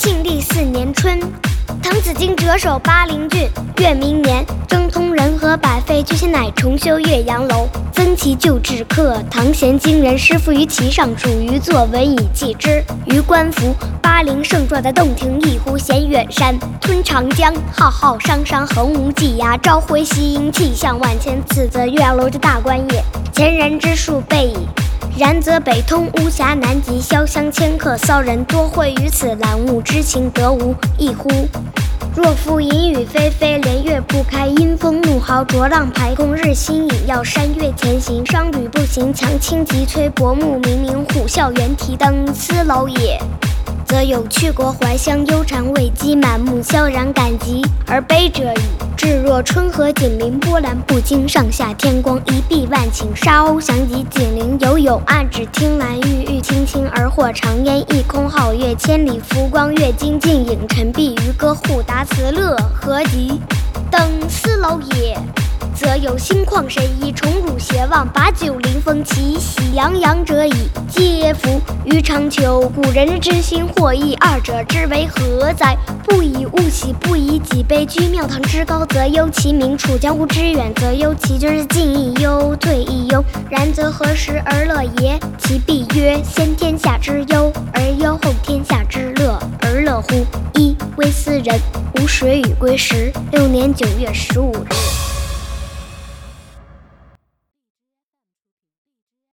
庆历四年春，滕子京谪守巴陵郡。越明年，征通人和，百废具兴，乃重修岳阳楼，增其旧制刻。唐贤经人诗赋于其上，属于作文以记之。于官服，巴陵胜状的洞庭一湖，衔远山，吞长江，浩浩汤汤，横无际涯，朝晖夕阴，气象万千。此则岳阳楼之大观也。前人之述备矣。然则北通巫峡，南极潇湘，迁客骚人多会于此，览物之情得无异乎？若夫淫雨霏霏，连月不开，阴风怒号，浊浪排空，日星隐曜，山岳前行，商旅不行，强倾急摧，薄暮冥冥，虎啸猿啼，登斯楼也。则有去国怀乡，忧谗畏讥，满目萧然，感极而悲者矣。至若春和景明，波澜不惊，上下天光，一碧万顷，沙鸥翔集，锦鳞游泳，岸芷汀兰，郁郁青青，而或长烟一空，皓月千里，浮光跃金，镜影沉璧，渔歌互答，此乐何极？登斯楼也。则有心旷神怡，宠辱望，把酒临风，其喜洋洋者矣。嗟夫！予尝求，古人之心或异，二者之为何哉？不以物喜，不以己悲。居庙堂之高则忧其民，处江湖之远则忧其君。进亦忧，退亦忧。然则何时而乐也？其必曰：先天下之忧而忧，后天下之乐而乐乎？一微斯人，吾谁与归时六年九月十五日。